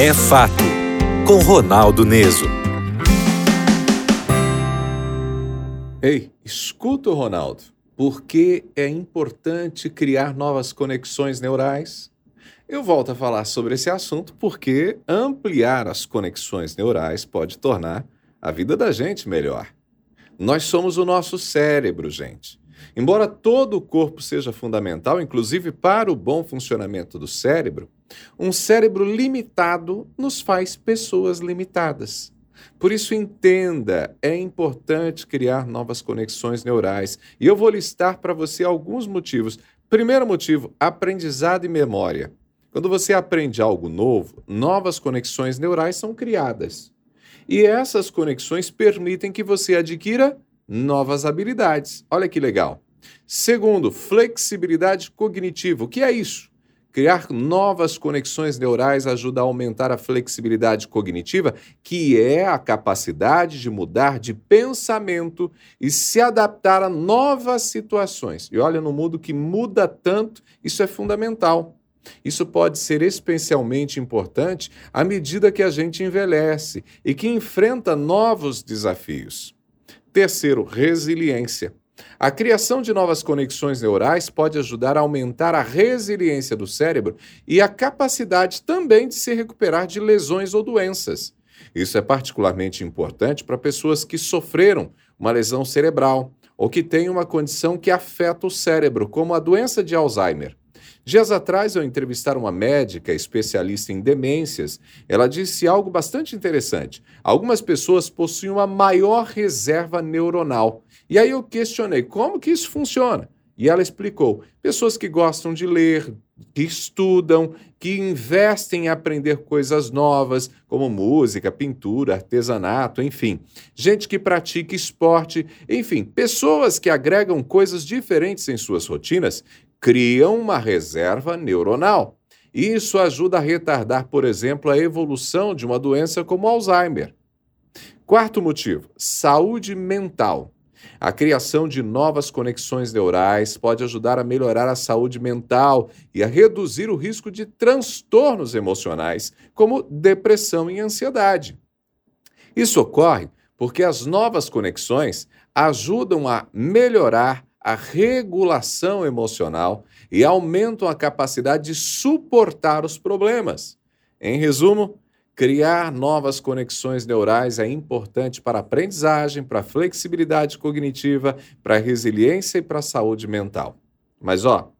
É Fato, com Ronaldo Neso. Ei, escuta o Ronaldo. Por que é importante criar novas conexões neurais? Eu volto a falar sobre esse assunto porque ampliar as conexões neurais pode tornar a vida da gente melhor. Nós somos o nosso cérebro, gente. Embora todo o corpo seja fundamental, inclusive para o bom funcionamento do cérebro, um cérebro limitado nos faz pessoas limitadas. Por isso, entenda, é importante criar novas conexões neurais. E eu vou listar para você alguns motivos. Primeiro motivo: aprendizado e memória. Quando você aprende algo novo, novas conexões neurais são criadas. E essas conexões permitem que você adquira novas habilidades. Olha que legal. Segundo, flexibilidade cognitiva. O que é isso? Criar novas conexões neurais ajuda a aumentar a flexibilidade cognitiva, que é a capacidade de mudar de pensamento e se adaptar a novas situações. E olha, no mundo que muda tanto, isso é fundamental. Isso pode ser especialmente importante à medida que a gente envelhece e que enfrenta novos desafios. Terceiro, resiliência. A criação de novas conexões neurais pode ajudar a aumentar a resiliência do cérebro e a capacidade também de se recuperar de lesões ou doenças. Isso é particularmente importante para pessoas que sofreram uma lesão cerebral ou que têm uma condição que afeta o cérebro, como a doença de Alzheimer. Dias atrás, eu entrevistar uma médica especialista em demências. Ela disse algo bastante interessante. Algumas pessoas possuem uma maior reserva neuronal. E aí eu questionei como que isso funciona. E ela explicou: pessoas que gostam de ler, que estudam, que investem em aprender coisas novas, como música, pintura, artesanato, enfim. Gente que pratica esporte, enfim, pessoas que agregam coisas diferentes em suas rotinas criam uma reserva neuronal. Isso ajuda a retardar, por exemplo, a evolução de uma doença como Alzheimer. Quarto motivo: saúde mental. A criação de novas conexões neurais pode ajudar a melhorar a saúde mental e a reduzir o risco de transtornos emocionais, como depressão e ansiedade. Isso ocorre porque as novas conexões ajudam a melhorar a regulação emocional e aumentam a capacidade de suportar os problemas. Em resumo, criar novas conexões neurais é importante para a aprendizagem, para a flexibilidade cognitiva, para a resiliência e para a saúde mental. Mas ó,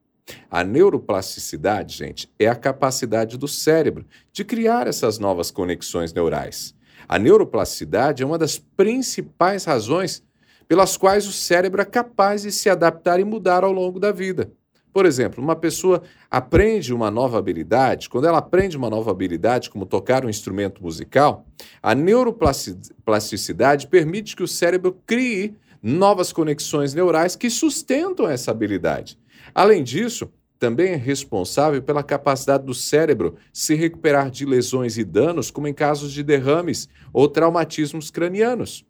a neuroplasticidade, gente, é a capacidade do cérebro de criar essas novas conexões neurais. A neuroplasticidade é uma das principais razões pelas quais o cérebro é capaz de se adaptar e mudar ao longo da vida. Por exemplo, uma pessoa aprende uma nova habilidade, quando ela aprende uma nova habilidade, como tocar um instrumento musical, a neuroplasticidade permite que o cérebro crie novas conexões neurais que sustentam essa habilidade. Além disso, também é responsável pela capacidade do cérebro se recuperar de lesões e danos, como em casos de derrames ou traumatismos cranianos.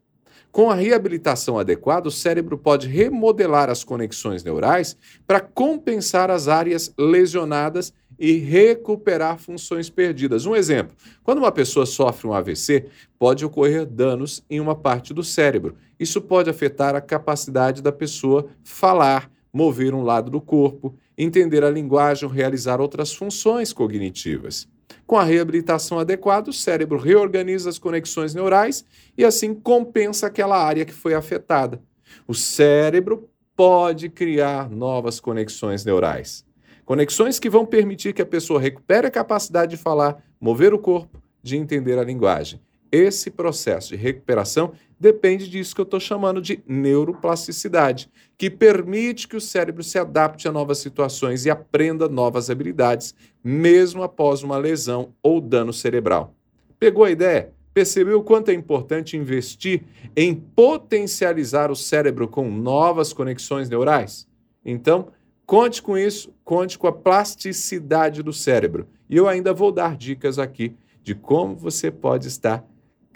Com a reabilitação adequada, o cérebro pode remodelar as conexões neurais para compensar as áreas lesionadas e recuperar funções perdidas. Um exemplo: quando uma pessoa sofre um AVC, pode ocorrer danos em uma parte do cérebro. Isso pode afetar a capacidade da pessoa falar, mover um lado do corpo, entender a linguagem ou realizar outras funções cognitivas. Com a reabilitação adequada, o cérebro reorganiza as conexões neurais e assim compensa aquela área que foi afetada. O cérebro pode criar novas conexões neurais. Conexões que vão permitir que a pessoa recupere a capacidade de falar, mover o corpo, de entender a linguagem. Esse processo de recuperação depende disso que eu estou chamando de neuroplasticidade, que permite que o cérebro se adapte a novas situações e aprenda novas habilidades, mesmo após uma lesão ou dano cerebral. Pegou a ideia? Percebeu o quanto é importante investir em potencializar o cérebro com novas conexões neurais? Então, conte com isso, conte com a plasticidade do cérebro. E eu ainda vou dar dicas aqui de como você pode estar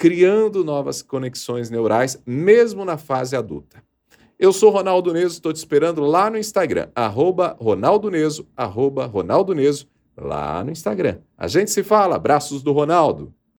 criando novas conexões neurais, mesmo na fase adulta. Eu sou Ronaldo Neso, estou te esperando lá no Instagram, arroba Ronaldo Neso, arroba Ronaldo Neso, lá no Instagram. A gente se fala. Abraços do Ronaldo.